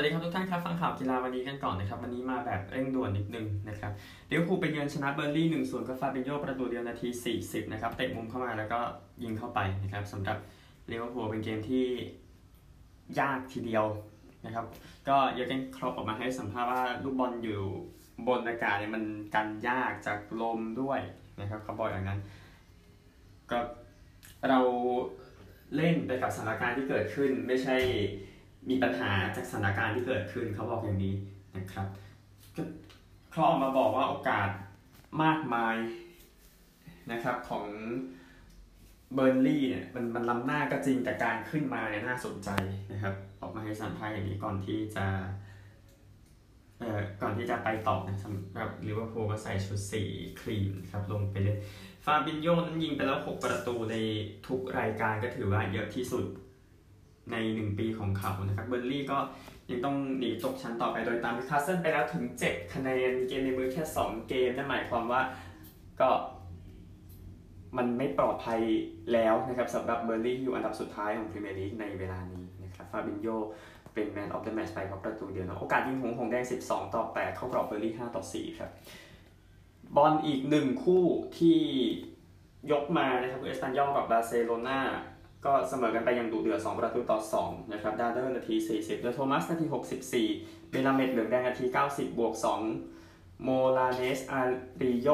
วัสดีครับทุกท่านครับฟังข่าวกีฬาวันนี้กันก่อนนะครับวันนี้มาแบบเร่งด่วนนิดนึงนะครับเดี๋ยวคูไปเยือนชนะเบอร์ลี่หนึ่งส่วนก็ฟาบิโยประตูเดียวนาที 40 นะครับเตะมุมเข้ามาแล้วก็ยิงเข้าไปนะครับสำหรับเลวคูเป็นเกมที่ยากทีเดียวนะครับก็เยอเกนครอปออกมาให้สัมภาษณ์ว่าลูกบอลอยู่บนอากาศเนี่ยมันกันยากจากลมด้วยนะครับเขาบอกอย่างนั้นก็เราเล่นไปกับสถานการณ์ที่เกิดขึ้นไม่ใช่ มีปัญหาจากสถานการณ์ที่เกิดขึ้นเขาบอกอย่างนี้นะครับเขาออกมาบอกว่าโอกาสมากมายนะครับของเบิร์นลีย์เนี่ยมันมันล้ำหน้าก็จริงแต่การขึ้นมาเนี่ยน่าสนใจนะครับ ออกมาให้สัมภาษณ์อย่างนี้ก่อนที่จะเอ่อก่อนที่จะไปต่อนะสำหรับลิเวอร์พูลก็ใส่ชุดสีครีมครับลงไปเลยฟาบินโยนั้นยิงไปแล้ว 6 ประตูในทุกรายการก็ถือว่าเยอะที่สุด ใน 1 ปีของเขานะครับเบิร์นลี่ก็ยังต้องหนีตกชั้นต่อไปโดยตามนิวคาสเซิลไปแล้วถึง 7 คะแนนเกมในมือแค่ 2 เกมนั่นหมายความว่าก็มันไม่ปลอดภัยแล้วนะครับสำหรับเบิร์นลีย์อยู่อันดับสุดท้ายของพรีเมียร์ลีกในเวลานี้นะครับฟาบินโยเป็น man of the match ไปเพราะประตูเดียวนะโอกาสยิงหงหงแดง 12 ต่อ 8 เข้ากรอบเบิร์นลีย์ 5 ต่อ 4 ครับ บอลอีกหนึ่งคู่ที่ยกมานะครับเอสปันยอลกับบาร์เซโลนา ก็เสมอกันไปอย่างดุเดือด 2 ประตูต่อ 2 นะครับ ดาร์เดร์นาที 40 เดโทมัสนาที 64 เมลาเมดเหลืองแดงนาที 90 บวก 2 โมลาเนสอาริโย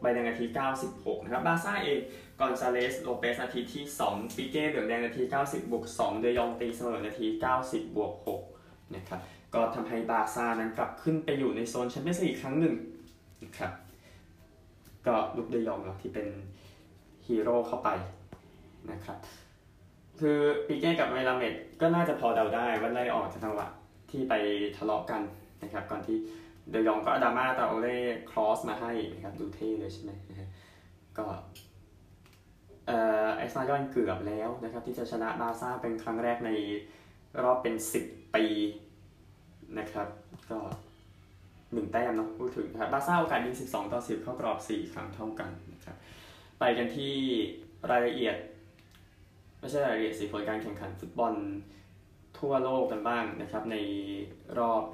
ใบแดงนาที 96 นะครับ บาร์ซ่าเองกอนซาเลส โลเปสนาทีที่ 2 ปิเก้เหลืองแดงนาที 90 บวก 2 เดยองตีเสมอนาที 90 บวก 6 นะครับ ก็ทำให้บาร์ซ่านั้นกลับขึ้นไปอยู่ในโซนแชมเปี้ยนส์ลีกครั้งหนึ่งนะครับ ก็ลุกเดยองที่เป็นฮีโร่เข้าไปนะครับ คือปีเก้กับเมลาเมดก็น่าจะพอเดาได้ว่าไล่ออกจากจังหวะที่ไปทะเลาะกันนะครับ ก่อนที่เดยองก็อดาม่าตราโอเร่ครอสมาให้นะครับดูเท่เลยใช่ไหมก็เอ่อไอซ์นายอนเกือบแล้วนะครับ ที่จะชนะบาร์ซ่าเป็นครั้งแรกในรอบเป็น 10 ปีนะครับ ก็หนึ่งแต้มเนาะพูดถึงนะครับบาร์ซ่าโอกาสยิง12 ต่อ 10 เข้ากรอบ 4 ครั้งเท่ากันนะครับ ไปกันที่รายละเอียด ไม่ใช่รายละเอียดสิผลการแข่งขันฟุตบอลทั่วโลกกันบ้างนะครับ ในรอบ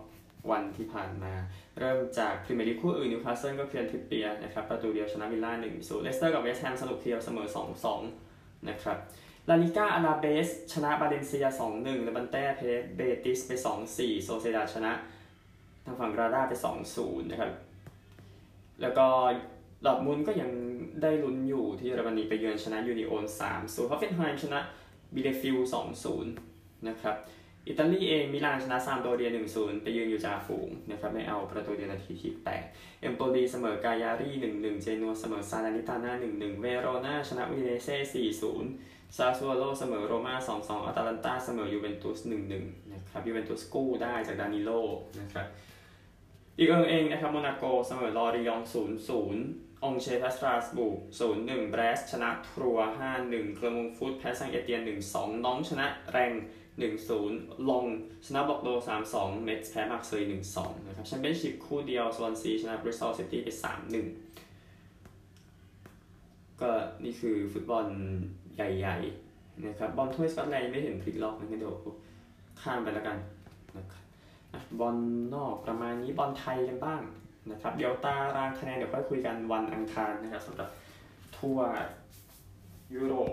วันที่ผ่านมา เริ่มจากพรีเมียร์ลีกคู่อื่นนิวคาสเซิลก็เคียแรนทริปเปียร์นะครับประตูเดียวชนะวิลล่า1 0เลสเตอร์กับเวสต์แฮมสนุกเพียวเสมอ2 2นะครับลาลิก้าอลาเบส ชนะบาเลนเซีย 2-1เลบันเต้แพ้เบติสไป 2-4 โซเซียดาดชนะ ทางฝั่งกรานาดาไป 2-0 นะครับ แล้วก็ ดอร์ทมุนด์ก็ยังได้ลุ้นอยู่ที่เยอรมนีไปเยือนชนะยูนิโอน3 0ฮอฟเฟนไฮม์ชนะบีเลเฟลด์2 0 นะครับ อิตาลีเองมิลานชนะซามพ์โดเรีย 1-0 ไปยืนอยู่จ่าฝูงนะครับเลเอาประตูเดียวนาทีที่8เอมโปลีเสมอกายารี่1-1 เจนัวเสมอซาลานิตาน่า1-1 เวโรนาชนะอูดิเนเซ่4-0ซาซัวโลเสมอโรม่า2-2 อัตแลนตาเสมอยูเวนตุส 1-1 นะครับยูเวนตุสกู้ได้จากดานิโลนะครับลีกเอิงนะครับโมนาโกเสมอลอริยอง 0-0 อองเช่ร์แพ้สตราสบูร์ก0-1แบรสต์ชนะทรัวส์5-1แกลร์กมงต์ฟุตแพ้แซงต์เอเตียน1-2น็องต์ชนะแรงส์1-0ล็องส์ ชนะบอร์กโดซ์3-2เม็ตซ์แพ้มาร์เซย1-2นะครับแชมเปี้ยนชิพคู่เดียวสวอนซีชนะบริสตอลซิตี้ไป3-1ก็นี่คือฟุตบอลใหญ่ๆนะครับบอลถ้วยสกอตแลนด์ไม่เห็นพลิกล็อกนะเดี๋ยวข้ามไปแล้วกันนะครับบอลนอกประมาณนี้บอลไทยกันบ้าง นะครับเดี๋ยวตารางคะแนนเดี๋ยวค่อยคุยกันวันอังคารนะครับสำหรับทั่วยุโรป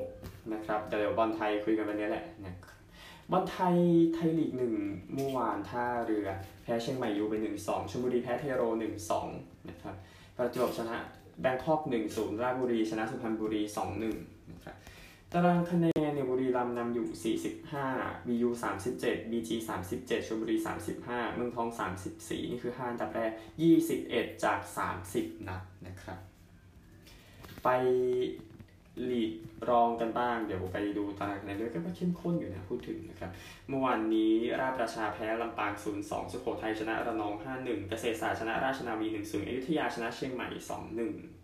นะครับเดี๋ยวบอลไทยคุยกันวันนี้แหละนะครับบอลไทยไทยลีกหนึ่งเมื่อวานท่าเรือแพ้เชียงใหม่ยูไปหนึ่งสองชลบุรีแพ้เทโรหนึ่งสองนะครับประจวบชนะแบงคอกหนึ่งศูนย์ราชบุรีชนะสุพรรณบุรีสองหนึ่งนะครับ ตารางคะแนนเนี่ยบุรีรัมย์นำอยู่ 45 BU 37 BG 37ชลบุรี 35 เมืองทอง 34 นี่คือ 5 อันดับแรก 21 จาก 30 นัดนะครับ ไปลีกรองกันบ้าง เดี๋ยวไปดูตารางคะแนนด้วยก็เข้มข้นอยู่นะพูดถึงนะครับ เมื่อวานนี้ราชประชาแพ้ลำปาง 0-2สุโขทัยชนะระนอง 5-1 เกษตรศาสตร์ชนะราชนาวี 1-0อยุธยาชนะเชียงใหม่ 2-1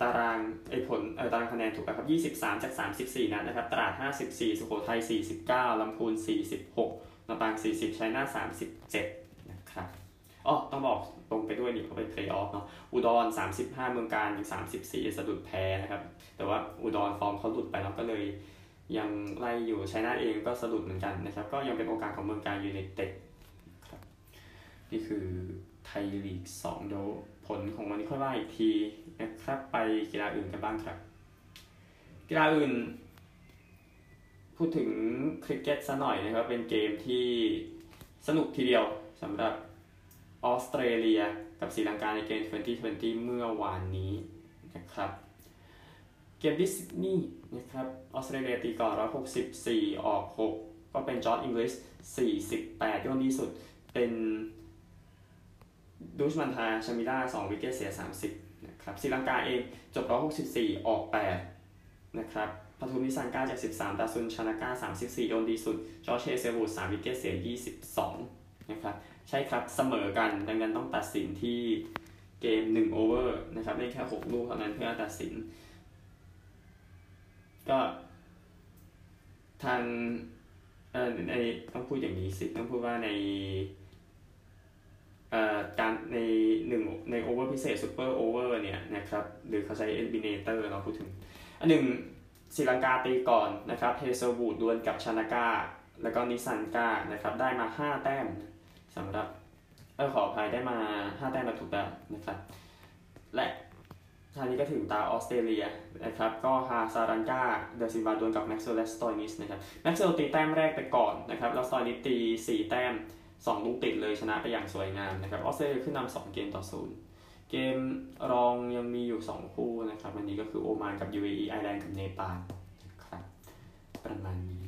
ตารางไอผลเออตารางคะแนนถูกแล้วครับ 23 จาก 34 นัดนะครับ ตราด 54 สุโขทัย 49 ลำพูน 46ลำปาง 40ชัยนาท37 นะครับอ๋อต้องบอกตรงไปด้วยนี่เขาไปเพลย์ออฟเนาะ อุดร 35 เมืองการอยู่34 สะดุดแพ้นะครับ แต่ว่าอุดรฟอร์มเขาหลุดไปแล้วก็เลยยังไล่อยู่ชัยนาทเองก็สะดุดเหมือนกันนะครับ ก็ยังเป็นโอกาสของเมืองการยูไนเต็ดนี่คือไทยลีก2เดี๋ยวผลของวันนี้ค่อยว่าอีกที นะครับไปกีฬาอื่นกันบ้างครับ กีฬาอื่น พูดถึงคริกเก็ตซะหน่อยนะครับ เป็นเกมที่สนุกทีเดียวสำหรับออสเตรเลียกับศรีลังกาในเกม 2020 เมื่อวานนี้นะครับ เกมที่ซิดนีย์นะครับออสเตรเลียตีก่อน 164 ออก 6 ก็เป็นจอร์ดอิงลิส48ยอดดีสุดเป็นดุชมันทาชามีรา2 wicket เสีย 30 ครับศรีลังกาเองจบ164 ออก 8 นะครับปทุมนิสันก้าจาก 13ดาซุนชานาก้า34 โยนดีสุด จอชเฮเซิลวูด3 wicket เสีย 22 นะครับ ใช่ครับ เสมอกัน ดังนั้นต้องตัดสินที่เกม 1 over นะครับเล่นแค่ 6 ลูกเท่านั้นเพื่อตัดสิน ก็ทางเอ่อในต้องพูดอย่างนี้สิ ต้องพูดว่าใน การในหนึ่งใน over พิเศษ super over เนี่ยนะครับหรือเขาใช้ eliminator เราพูดถึง อันหนึ่งศรีลังกาตีก่อนนะครับเฮเซิลวูดดวลกับชานากาแล้วก็นิซันกานะครับได้มา 5 แต้มสำหรับเออขออภัยได้มา 5 แต้มแบบถูกแบบนะครับและทางนี้ก็ถึงตาออสเตรเลียนะครับก็ฮาซารันกาเดซิลวาดวลกับแม็กซ์เวลและสโตนิสนะครับแม็กซ์เวลตีแต้มแรกไปก่อนนะครับแล้วสโตนิสตี 4 แต้ม 2ลูกติดเลยชนะไปอย่างสวยงามนะครับออสเตรเลียขึ้นนำ2เกมต่อศูนย์เกมรองยังมีอยู่ 2 คู่นะครับวันนี้ก็คือโอมานกับ UAE ไอร์แลนด์กับเนปาลนะครับประมาณนี้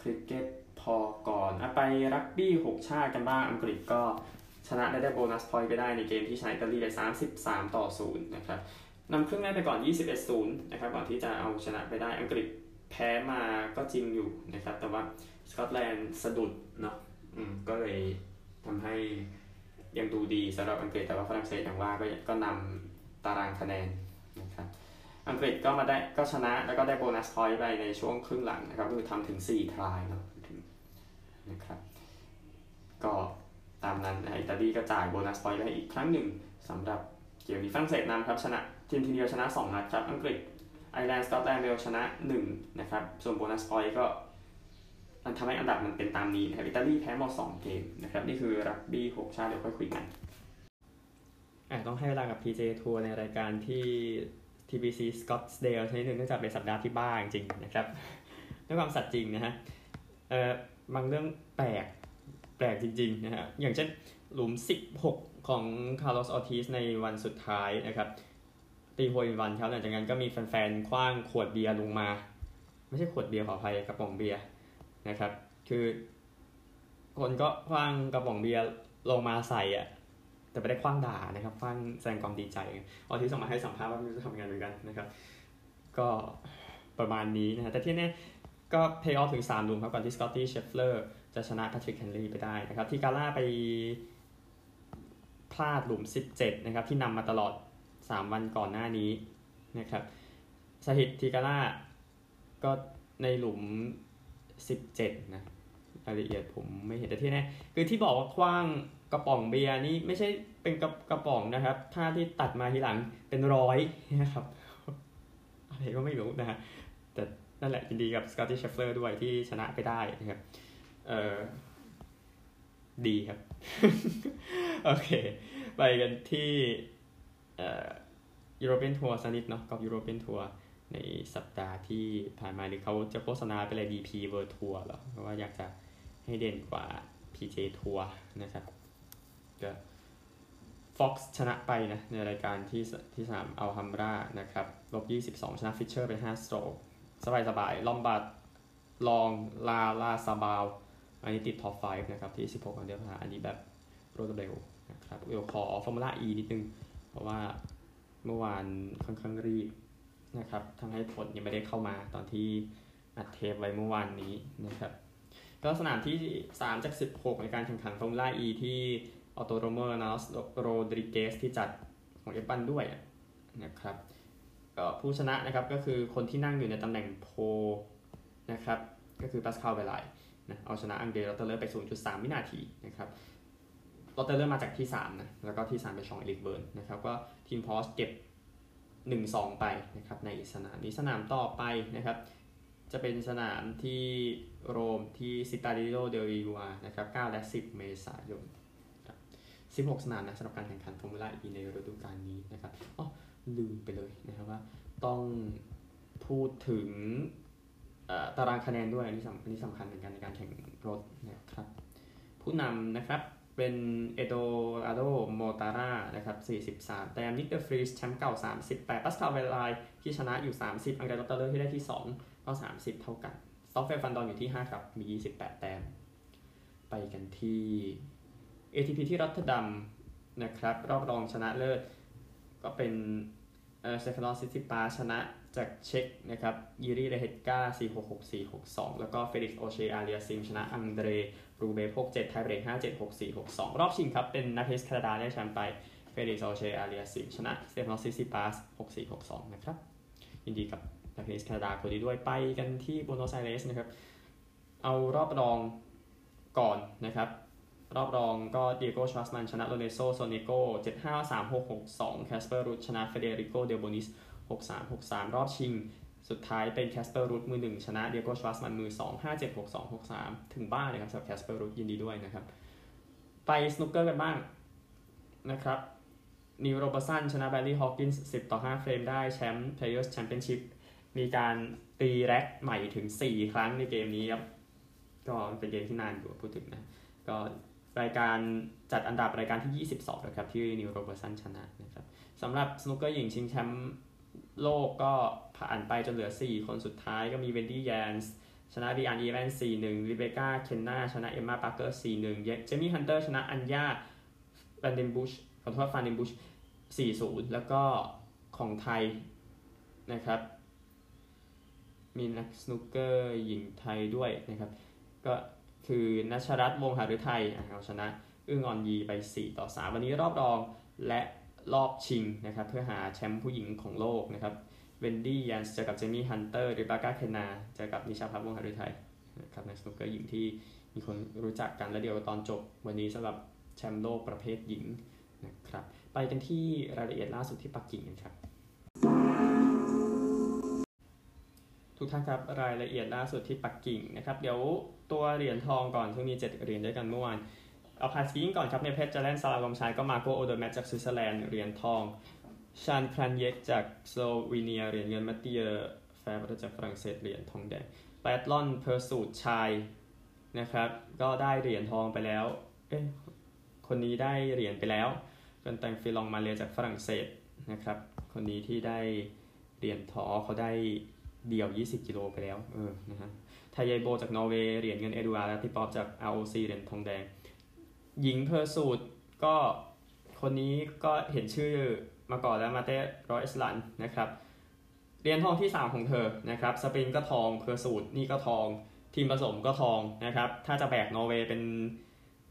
คริกเก็ตพอก่อนไปรักบี้6ชาติกันบ้างอังกฤษก็ชนะได้ได้ bonus point ไปได้ในเกมที่ชนะอิตาลีไป 33 ต่อ 0 นะครับนำครึ่งแรกไปก่อน 21-0 นะครับ ก่อนที่จะเอาชนะไปได้ อังกฤษแพ้มาก็จริงอยู่นะครับ แต่ว่าสกอตแลนด์สะดุดเนาะ อืมก็เลยทำให้ยังดูดีสำหรับอังกฤษแต่ว่าฝรั่งเศสอย่างว่าก็ก็นำตารางคะแนนนะครับอังกฤษก็มาได้ก็ชนะแล้วก็ได้ bonus point ไปในช่วงครึ่งหลังนะครับคือทำถึง 4 try เนาะนะครับก็ตามนั้นอิตาลีก็จ่าย bonus point ไปอีกครั้งหนึ่งสำหรับเกมนี้ฝรั่งเศสนำครับชนะทีมทีเดียวชนะ 2 นัดครับ อังกฤษไอร์แลนด์สกอตแลนด์เวลส์ชนะ 1 นะครับ ส่วนโบนัสพอยต์ก็ มันทำให้อันดับมันเป็นตามนี้นะครับอิตาลีแพ้หมด2เกมนะครับนี่คือรักบี้6ชาติเดี๋ยวค่อยคุยกันอ่ต้องให้เวลากับ PJ ทัวร์ในรายการที่ TBC Scottsdale ชนิดหนึ่งเนื่องจากเป็นสัปดาห์ที่บ้าจริงๆนะครับด้วยความสัตย์จริงนะฮะเอ่อบางเรื่องแปลกแปลกจริงๆนะฮะอย่างเช่นหลุม 16 ของ Carlos Ortiz ในวันสุดท้ายนะครับตี hole in one ครับหลังจากนั้นก็มีแฟนๆขว้างขวดเบียร์ลงมา ไม่ใช่ขวดเบียร์ขออภัยกระป๋องเบียร์ นะครับ คือคนก็ขว้างกระป๋องเบียร์ลงมาใส่อะแต่ไม่ได้ขว้างด่านะครับขว้างแสดงความดีใจออร์ติซออกมาให้สัมภาษณ์ว่าไม่รู้จะทำไงเหมือนกันนะครับ ก็ประมาณนี้นะฮะแต่ที่แน่ก็เพลย์ออฟถึง3หลุมครับก่อนที่สกอตตี้เชฟเลอร์จะชนะแพทริกแคนต์เลย์ไปได้นะครับ ทีกาล่าไปพลาดหลุม 17 นะครับ ที่นำมาตลอด 3 วันก่อนหน้านี้นะครับสหิธทีกาล่าก็ในหลุม 17 นะ รายละเอียดผมไม่เห็นแต่ที่แน่คือที่บอกว่าขว้างกระป๋องเบียร์นี่ไม่ใช่เป็นกระกระป๋องนะครับ ถ้าที่ตัดมาทีหลังเป็นร้อยนะครับ อะไรก็ไม่รู้นะฮะแต่นั่นแหละยินดีกับสกอตตี้เชฟเลอร์ด้วยที่ชนะไปได้นะครับ เออดีครับ โอเค ไปกันที่เอ่อยูโรเปียนทัวร์สักนิดเนาะกับยูโรเปียนทัวร์ ในสัปดาห์ที่ผ่านมาหรือเขาจะโฆษณาไปเลย DP World Tour เหรอเพราะว่าอยากจะให้เด่นกว่า PJ ทัวร์นะครับก็ Fox ชนะไปนะ ในรายการที่ที่สนามอัลฮัมรานะครับลบ22 ชนะฟิชเชอร์ไป5 strokeสบายสบายลอมบาร์ดลองลาร์ราซาบาล อันนี้ติด top 5นะครับ ที่ 16อันเดียวอันนี้แบบรวดเร็วนะครับเดี๋ยวขอฟอร์มูล่า E นิดนึง เพราะว่าเมื่อวานค่อนข้างรีบ นะครับทำให้ผลยังไม่ได้เข้ามาตอนที่อัดเทปไว้เมื่อวานนี้นะครับก็สนามที่ 3 จาก 16 ในการแข่งขันฟอร์มูล่า E ที่ออโตโดรโมเฮอร์มานอสโรดริเกซที่จัดของ F1ด้วยนะครับก็ผู้ชนะนะครับก็คือคนที่นั่งอยู่ในตำแหน่ง pole นะครับก็คือปาสคาลแวร์ไลน์นะเอาชนะอังเดรลอตเตอร์เลอร์ไป 0.3 วินาทีนะครับลอตเตอร์เลอร์มาจากที่ 3 นะ แล้วก็ที่ 3 เป็นฌองเอริกแวร์ญนะครับก็ทีมพอร์ชเก็บ 1-2 ไปนะครับในสนามนี้สนามต่อไปนะครับ จะเป็นสนามที่โรมที่ซิตาดิโลเดลิวานะครับ9และ 10 เมษายน16 สนามนะสำหรับการแข่งขันฟอร์มูล่าอีในฤดูกาลนี้นะครับอ๋อลืมไปเลยนะครับว่าต้องพูดถึงตารางคะแนนด้วยอันนี้สำอันนี้สำคัญเหมือนกันในการแข่งรถนะครับ ผู้นำนะครับ เป็นเอโดอาร์โดมอร์ตาร่านะครับ43 แต้มนิกเดอร์ฟรีสแชมป์เก่า 38 ปาสคาลแวร์ไลน์ที่ชนะอยู่ 30 อังเดรลอตเตอร์เลอร์ที่ได้ที่2ก็30 เท่ากันสตอฟเฟลแวนดอร์นอยู่ที่ 5 ครับ มี 28 แต้ม ไปกันที่ ATP ที่รอตเตอร์ดัมนะครับ รอบรองชนะเลิศ ก็เป็นสเตฟานอสซิตซิปาสชนะจากเช็กนะครับยิรีเลเฮตกา466 462 แล้วก็เฟลิกซ์โอเชอาเลียสซีมชนะอังเดร รูเบลฟ67 tiebreak 57 64 62 รอบชิงครับ เป็นนักเทนนิสแคนาดาได้แชมป์ไปเฟลิกซ์โอเชอาเลียสซีมชนะสเตฟานอสซิตซิปาส64 62 นะครับ ยินดีกับนักเทนนิสแคนาดาคนนี้ด้วยไปกันที่บัวโนสไอเรสนะครับ เอารอบรองก่อนนะครับ รอบรองก็ดิเอโกชวาร์ตซ์มันชนะโลเรนโซโซเนโก75 3 6 6 2แคสเปอร์รูดชนะเฟเดริโกเดลโบนิส63 63 รอบชิง สุดท้ายเป็นแคสเปอร์รูดมือ1ชนะดิเอโกชวาร์ตซ์มันมือ2 5 7 6 2 6 3ถึงบ้านเลยครับสำหรับแคสเปอร์รูดยินดีด้วยนะครับ ไปสนุกเกอร์กันบ้างนะครับนีลโรเบิร์ตสันชนะแบร์รี่ฮอว์กินส์10 ต่อ 5 เฟรมได้ แชมป์เพลเยอร์สแชมเปี้ยนชิพมีการตี rack ใหม่ถึง 4 ครั้งในเกมนี้ครับ ก็เป็นเกมที่นานอยู่พูดถึงนะ ก็รายการจัดอันดับรายการที่ 22 นะครับ ที่นีลโรเบิร์ตสันชนะนะครับสำหรับสนุกเกอร์หญิงชิงแชมป์ โลกก็ผ่านไปจนเหลือ 4 คนสุดท้ายก็มีเวนดี้แยนส์ชนะดีอันอีแวนสี่หนึ่งรีเบคก้าเคนนาชนะเอมมาปาร์เกอร์สี่หนึ่งเจมี่ฮันเตอร์ชนะอัญญาแวนเดนบุชขอโทษฟานเดนบุชสี่ศูนย์แล้วก็ของไทยนะครับ มีนักสนุกเกอร์หญิงไทยด้วยนะครับ ก็คือณัชรัตน์วงศ์หฤทัยเอาชนะ อึ้งออนยีไป 4 ต่อ 3 วันนี้รอบรองและ รอบชิงนะครับเพื่อหาแชมป์ผู้หญิงของโลกนะครับเวนดี้แยนส์เจอกับเจมี่ฮันเตอร์รีเบคก้าเคนนาเจอกับนิชาพัฒน์วงหฤทัยนะครับในสนุกเกอร์หญิงที่มีคนรู้จักกันและเดียวตอนจบวันนี้สำหรับแชมป์โลกประเภทหญิงนะครับไปกันที่รายละเอียดล่าสุดที่ปักกิ่งกันครับ ทุกท่านครับรายละเอียดล่าสุดที่ปักกิ่งนะครับ เดี๋ยวตัวเหรียญทองก่อนซึ่งมี7เหรียญด้วยกันเมื่อวาน เอาพาสกิ้งก่อนครับในเพชรจะเล่นซาลาลมชายก็มาโกโอเดอร์แมทจากสวิตเซอร์แลนด์เหรียญทอง ชานครันเยกจากสโลวีเนียเหรียญเงินมัตเตียแฟร์จากฝรั่งเศสเหรียญทองแดงแปดลอนเพอร์สูตชายนะครับ ก็ได้เหรียญทองไปแล้ว เอ๊ะ คนนี้ได้เหรียญไปแล้วเป็นแตงฟิลองมาเลียจากฝรั่งเศสนะครับ คนนี้ที่ได้เหรียญทองเขาได้เดี่ยว 20 กิโลไปแล้ว เออ นะฮะ ไทยโบจากนอร์เวย์ เหรียญเงินเอดูอาร์และพี่ป๊อปจาก ROC เหรียญทองแดง หญิง pursuit ก็คนนี้ก็เห็นชื่อมาก่อนแล้วมาร์เตรอยเซลันด์นะครับเหรียญทองที่ 3 ของเธอนะครับ sprint ก็ทอง pursuit นี่ก็ทอง ทีมผสมก็ทองนะครับถ้าจะแบกนอร์เวย์เป็น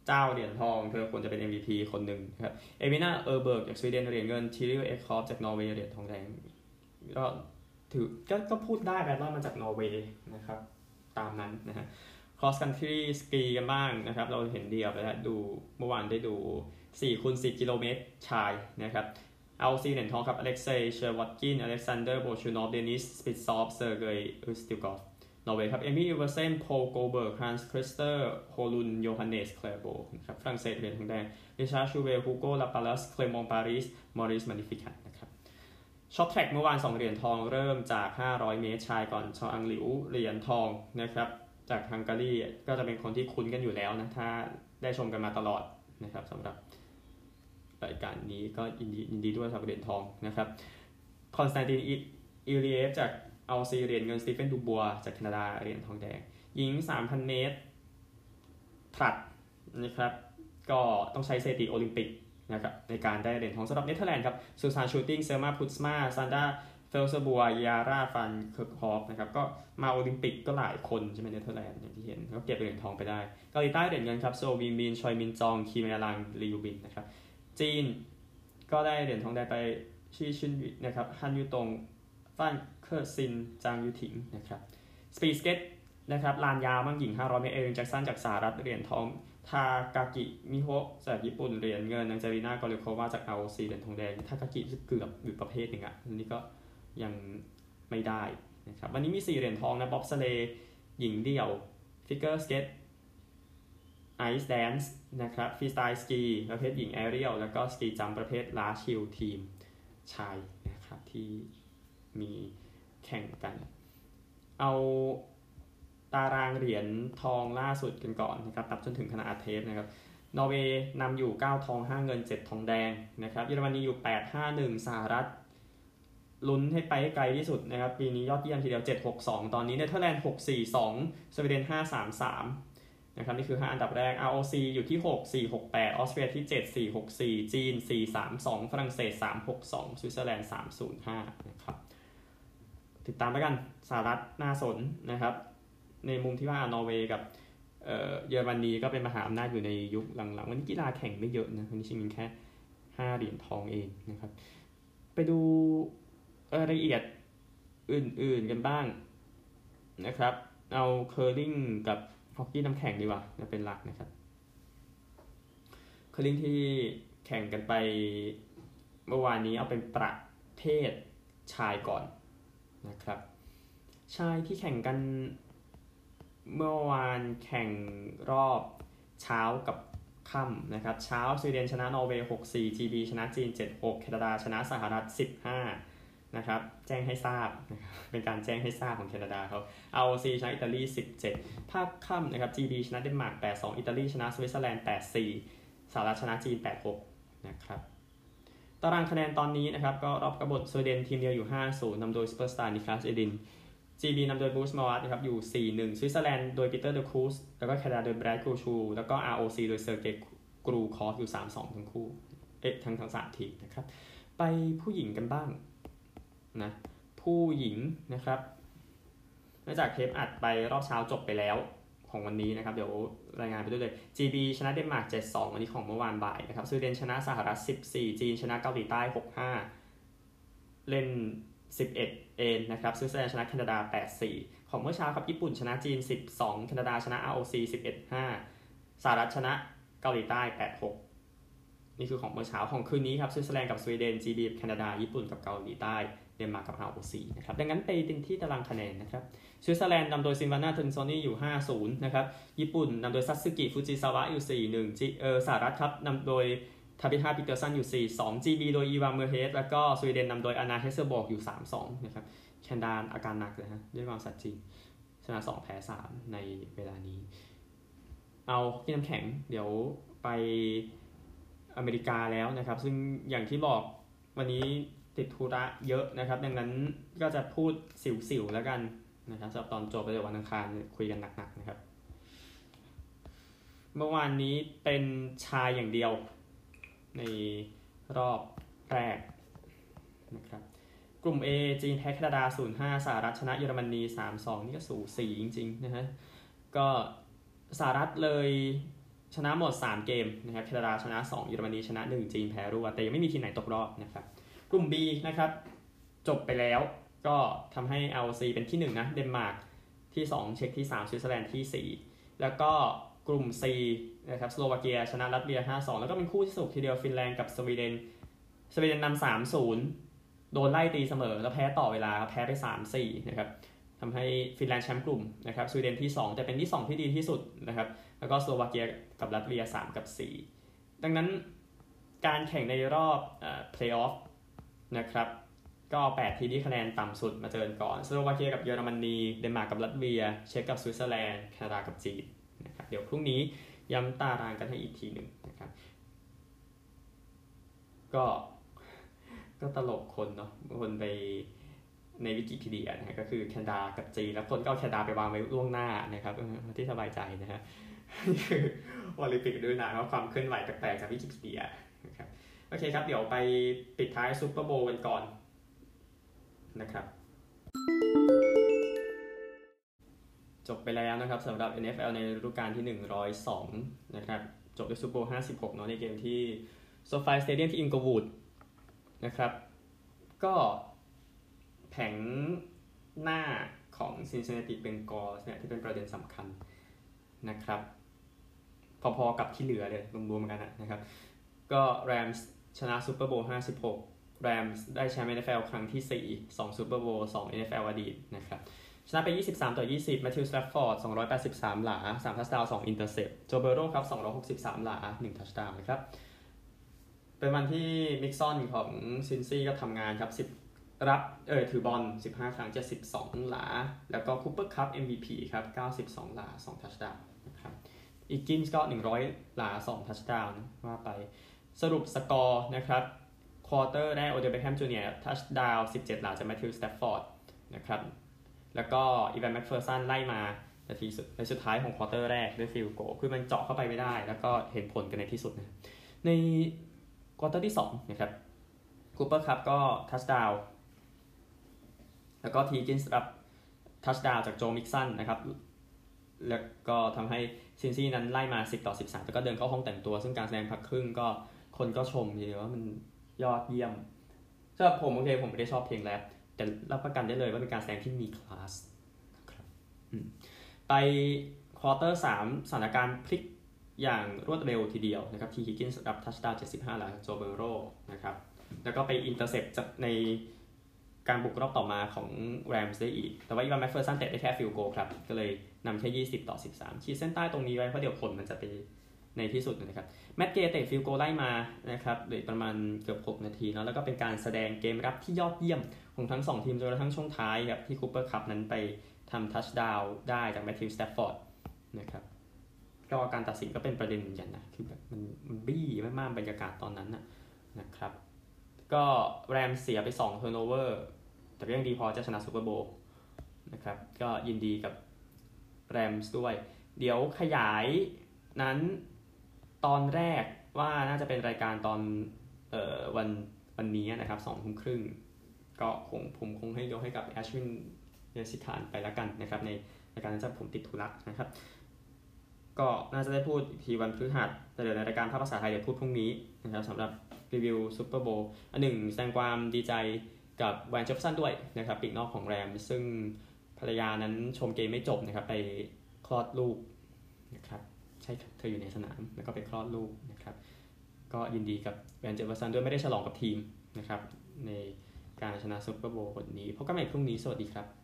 เจ้าเหรียญทองเธอควรจะเป็น MVP คนหนึ่งครับเอลวีราเออร์เบิร์กจากสวีเดนเหรียญเงินทิริลเอ็กคอฟจากนอร์เวย์เหรียญทองแดงก็ถือก็ก็พูดได้แปลว่ามาจากนอร์เวย์นะครับตามนั้นนะฮะ cross country สกีกันบ้างนะครับ เราเห็นเดียวไปแล้วดูเมื่อวานได้ดู4คูณ10 กิโลเมตรชายนะครับ ROC เหรียญทองครับอเล็กเซย์เชอร์วอตคินอเล็กซานเดอร์โบลชูนอฟเดนิสสปิตซอฟเซอร์เกย์อุสติกอฟนอร์เวย์ครับเอมิลอิเวอร์เซนโพลโกลเบิร์กฮันส์คริสเตอร์โฮลุนโยฮันเนสแคลโบ้นะครับฝรั่งเศสเหรียญทองแดงริชาร์ดชูฟฮูโกลาปาลูสเคลมองปาริสมอริสมานิฟิคันนะครับ short track เมื่อวาน 2 เหรียญทองเริ่มจาก 500 เมตรชายก่อนชาวอังหลิวเหรียญทองนะครับ จากฮังการีก็จะเป็นคนที่คุ้นกันอยู่แล้วนะ ถ้าได้ชมกันมาตลอดนะครับสำหรับรายการนี้ก็ยินดียินดีด้วยสำหรับเหรียญทองนะครับคอนสแตนตินอิฟลิเยฟจาก ROC เหรียญเงินสตีเฟนดูบัว จากแคนาดาเหรียญทองแดงหญิง 3,000 เมตรผลัดนะครับก็ต้องใช้สถิติโอลิมปิกนะครับในการได้เหรียญทองสำหรับเนเธอร์แลนด์ครับซูซานชูติงเซอร์มาพุตสมาซันดา เฟลเซบัวยาราฟันเคิร์กฮอฟนะครับก็มาโอลิมปิกก็หลายคนใช่ไหมเนเธอร์แลนด์อย่างที่เห็นก็เก็บเหรียญทองไปได้เกาหลีใต้เหรียญเงินครับโซวินมินชอยมินจองคีเมลังลียูบินนะครับจีนก็ได้เหรียญทองได้ไปชีชินวินะครับฮันยูตงฟันเคอร์ซินจางยูถิงนะครับสปีดสเก็ตนะครับลานยาวมั่งหญิง 500 เมตรเอรินแจ็คสันจากสหรัฐเหรียญทองทากากิมิโฮะจากญี่ปุ่นเหรียญเงินแองเจลิน่ากอลิโควาจาก ROC เหรียญทองแดงทากากิเกือบอยู่ประเภทหนึ่งอะอันนี้ก็ ยังไม่ได้นะครับวันนี้มี 4 เหรียญทองนะ bobsleigh หญิงเดี่ยว figure skate ice dance นะครับ freestyle ski ประเภทหญิง aerial แล้วก็ ski jump ประเภท large hill ทีมชายนะครับที่มีแข่งกัน เอาตารางเหรียญทองล่าสุดกันก่อนนะครับนับจนถึงขณะอัดเทปนะครับนอร์เวย์นำอยู่ 9 ทอง 5 เงิน 7 ทองแดงนะครับเยอรมนีอยู่ 8 5 1 สหรัฐ ลุ้นให้ไปให้ไกลที่สุดนะครับ ปีนี้ยอดเยี่ยมทีเดียว 762 ตอนนี้เนเธอร์แลนด์642 สวีเดน 533 นะครับ นี่คือ 5 อันดับแรก ROC อยู่ที่ 6 468 ออสเตรียที่ 7 464 จีน 432 ฝรั่งเศส 362 สวิตเซอร์แลนด์ 305 นะครับ ติดตามแล้วกันสหรัฐน่าสนนะครับ ในมุมที่ว่านอร์เวย์กับเยอรมนีก็เป็นมหาอำนาจอยู่ในยุคหลังๆ วันนี้กีฬาแข่งไม่เยอะนะ วันนี้ชิงแค่ 5 เหรียญทองเองนะครับ ไปดู รายละเอียดอื่นๆกันบ้างนะครับ เอาเคอร์ลิงกับฮอกกี้น้ำแข็งดีกว่าเป็นหลักนะครับเคอร์ลิงที่แข่งกันไปเมื่อวานนี้เอาเป็นประเภทชายก่อนนะครับ ชายที่แข่งกันเมื่อวานแข่งรอบเช้ากับค่ำนะครับ เช้าสวีเดนชนะนอร์เวย์ 6-4 GB ชนะจีน 7-6 แคนาดาชนะสหรัฐ 15 นะครับแจ้งให้ทราบนะครับเป็นการแจ้งให้ทราบของแคนาดาเขา ROC ชนะอิตาลี 17 ภาคค่ำนะครับ GB ชนะเดนมาร์ก8-2 อิตาลีชนะสวิตเซอร์แลนด์ 8-4 สหรัฐชนะจีน 8-6 นะครับตารางคะแนนตอนนี้นะครับก็รอบกบฏสวีเดนทีมเดียวอยู่ 5-0นำโดยสเปอร์สตาร์นิคลาสเอดิน GB นำโดยบรูซมูอัตนะครับอยู่ 4-1 สวิตเซอร์แลนด์โดยปีเตอร์เดอครูซแล้วก็แคนาดาโดยแบรดกูชู แล้วก็ ROC โดยเซอร์เกย์กลูคอฟอยู่ 3-2 ทั้งคู่ เอ๊ะทั้งทั้งสามทีมนะครับ ไปผู้หญิงกันบ้าง นะผู้หญิงนะครับเนื่องจากเทปอัดไปรอบเช้าจบไปแล้วของวันนี้นะครับ เดี๋ยวรายงานไปด้วยเลย GB ชนะเดนมาร์ก 7-2อันนี้ของเมื่อวานบ่ายนะครับสวีเดนชนะสหรัฐ 14 จีนชนะเกาหลีใต้ 6-5 เล่น 11 end นะครับสวิตเซอร์แลนด์ชนะแคนาดา 8-4 ของเมื่อเช้าครับญี่ปุ่นชนะจีน 12 แคนาดาชนะ ROC 11-5 สหรัฐชนะเกาหลีใต้ 8-6 นี่คือของเมื่อเช้าของคืนนี้ครับสวิตเซอร์แลนด์กับสวีเดน GB แคนาดาญี่ปุ่นกับเกาหลีใต้ เดนมาร์กกับ ROC นะครับดังนั้นไปเป็นที่ตารางคะแนนนะครับสวิตเซอร์แลนด์นำโดยซิลวาน่าทิรินโซนี่อยู่ 5-0 นะครับ ญี่ปุ่นนำโดยซัตสึกิฟูจิซาวะอยู่ 4-1จีเออสหรัฐครับนำโดยทาบิทาปิเตอร์สันอยู่ 4-2 GB โดยอีฟมิวร์เฮดแล้วก็สวีเดนนำโดยอันนาฮัสเซลบอร์กอยู่ 3-2 นะครับแคนาดาอาการหนักเลยฮะด้วยความสัตย์จริงชนะ 2 แพ้ 3 ในเวลานี้ ฮอกกี้น้ำแข็งเดี๋ยวไปอเมริกาแล้วนะครับ ซึ่งอย่างที่บอกวันนี้ ติดธุระเยอะนะครับ ดังนั้นก็จะพูดสิวๆแล้วกันนะครับสำหรับตอนจบไปเดี๋ยววันอังคารคุยกันหนักๆนะครับ เมื่อวานนี้เป็นชายอย่างเดียวในรอบแรกนะครับกลุ่ม A จีนแพ้แคนาดา 0-5สหรัฐชนะเยอรมนี 3-2 นี่ก็สูสีจริงๆนะฮะก็สหรัฐเลยชนะหมด 3 เกมนะครับแคนาดาชนะ 2 เยอรมนีชนะ 1 จีนแพ้รวดแต่ยังไม่มีทีมไหนตกรอบนะครับ กลุ่ม B นะครับจบไปแล้วก็ทำให้ ROC เป็นที่ 1 นะ เดนมาร์กที่ 2 เช็กที่ 3 สวิตเซอร์แลนด์ที่ 4 แล้วก็กลุ่ม C นะครับสโลวาเกียชนะรัสเซีย 5-2 แล้วก็เป็นคู่ที่สนุกทีเดียวฟินแลนด์กับสวีเดนสวีเดนนำ3-0โดนไล่ตีเสมอ แล้วแพ้ต่อเวลาแพ้ไป 3-4นะครับทำให้ฟินแลนด์แชมป์กลุ่มนะครับสวีเดนที่ 2 แต่เป็นที่ 2 ที่ดีที่สุดนะครับแล้วก็สโลวาเกียกับรัสเซีย 3 กับ 4 ดังนั้นการแข่งในรอบเพลย์ออฟ นะครับ ก็ 8 ทีมที่คะแนนต่ำสุดมาเจอกันก่อนสโลวาเกียกับเยอรมนีเดนมาร์กกับรัสเซีย เช็กกับสวิตเซอร์แลนด์แคนาดากับจีนนะครับเดี๋ยวพรุ่งนี้ย้ำตารางกันให้อีกทีหนึ่งนะครับก็ก็ตลกคนเนาะคนไปในวิกิพีเดียนะฮะก็คือแคนาดากับจีนแล้วคนก็เอาแคนาดาไปวางไว้ล่วงหน้านะครับที่สบายใจนะฮะนี่คือโอลิมปิกด้วยนะความเคลื่อนไหวแปลกๆจากวิกิพีเดียนะครับ โอเคครับ เดี๋ยวไปปิดท้ายซูเปอร์โบว์กันก่อนนะครับ จบไปแล้วนะครับสำหรับ NFL ในฤดูกาลที่ 102 นะครับ จบด้วย Super Bowl 56 เนาะในเกมที่โซฟายสเตเดียมที่อิงเกิลวูดนะครับ ก็แผงหน้าของ Cincinnati Bengals เนี่ยที่เป็นประเด็นสำคัญนะครับ พอๆกับที่เหลือเลยรวมๆกันนะครับ ก็ Rams ชนะ Super Bowl 56 Rams ได้แชมป์ NFL ครั้งที่ 4 2 Super Bowl 2 NFL อดีตนะครับชนะไป 23 ต่อ 20แมทธิวสแตฟฟอร์ด 283 หลา 3 touchdown 2 intercept โจเบโร่ครับ 263 หลา 1 touchdown นะครับ เป็นวันที่โจมิกซอนของซินซี่ก็ทำงานครับ 10 รับ เออถือบอล 15 ครั้ง 72 หลา แล้วก็คูเปอร์คัพ MVP ครับ 92 หลา 2 touchdown นะครับฮิกกินส์ก็ 100 หลา 2 touchdown ว่าไป สรุปสกอร์นะครับ quarter แรกโอเดเบคแฮมจูเนียร์ touchdown 17 หลาจากแมทธิวสแตฟฟอร์ดนะครับแล้วก็อีแวนแม็กเฟอร์สันไล่มานาทีสุดในสุดท้ายของ quarter แรกด้วย field goal คือมันเจาะเข้าไปไม่ได้ แล้วก็เห็นผลกันในที่สุดนะใน quarter ที่2นะครับคูเปอร์คัพก็ touchdown แล้วก็ทีฮิกกินส์รับ touchdown จากโจมิกซอนนะครับแล้วก็ทำให้ซินซี่นั้นไล่มา 10 ต่อ 13 แล้วก็เดินเข้าห้องแต่งตัว ซึ่งการแสดงพักครึ่งก็ คนก็ชมทีเดียวว่ามันยอดเยี่ยมสำหรับผมโอเคผมไม่ได้ชอบเพลงแรปแต่รับประกันได้เลยว่าเป็นการแสดงที่มีคลาสนะครับไป quarter สามสถานการณ์พลิกอย่างรวดเร็วทีเดียวนะครับทีฮิกกินส์รับ touchdown 75หลาโจเบโรนะครับแล้วก็ไป intercept ในการบุกรอบต่อมาของแรมส์ได้อีก แต่ว่าอีวานแมคเฟอร์สันเตะได้แค่ field goal ครับ ก็เลยนำแค่ 20 ต่อ 13 ขีดเส้นใต้ตรงนี้ไว้เพราะเดี๋ยวผลมันจะไป ในที่สุดนะครับแมตเกย์เตะ field goal ไล่มานะครับเหลือประมาณเกือบ 6 นาทีเนาะแล้วก็เป็นการแสดงเกมรับที่ยอดเยี่ยมของทั้ง 2 ทีมจนกระทั่งช่วงท้ายครับที่คูเปอร์คัพนั้นไปทำ touchdown ได้จากแมทธิวสแตฟฟอร์ดนะครับก็การตัดสินก็เป็นประเด็นเหมือนกันนะคือแบบมันมันบี้มากๆบรรยากาศตอนนั้นนะนะครับก็แรมส์เสียไป2 turnover แต่ก็ยังดีพอจะชนะ Super Bowl นะครับก็ยินดีกับRams ด้วย เดี๋ยวขยายนั้น ตอนแรกว่าน่าจะเป็นรายการตอนเอ่อวันวันนี้นะครับสองทุ่มครึ่งก็คงผมคงให้ยกให้กับแอชวินเนสิทานไปแล้วกันนะครับในรายการนั้นจะผมติดธุระนะครับ ก็น่าจะได้พูดทีวันพฤหัสแต่เดี๋ยวในรายการภาคภาษาไทยเดี๋ยวพูดพรุ่งนี้นะครับสำหรับรีวิว Super Bowl อันหนึ่งแสดงความดีใจกับ Van Jefferson ด้วยนะครับปีกนอกของ Rams ซึ่งภรรยานั้นชมเกมไม่จบนะครับไปคลอดลูกนะครับ ให้เธออยู่ในสนาม แล้วก็ไปคลอดลูกนะครับ ก็ยินดีกับแวนเจอร์สันด้วยไม่ได้ฉลองกับทีมนะครับ ในการชนะซุปเปอร์โบว์คนนี้พบกันใหม่พรุ่งนี้สวัสดีครับ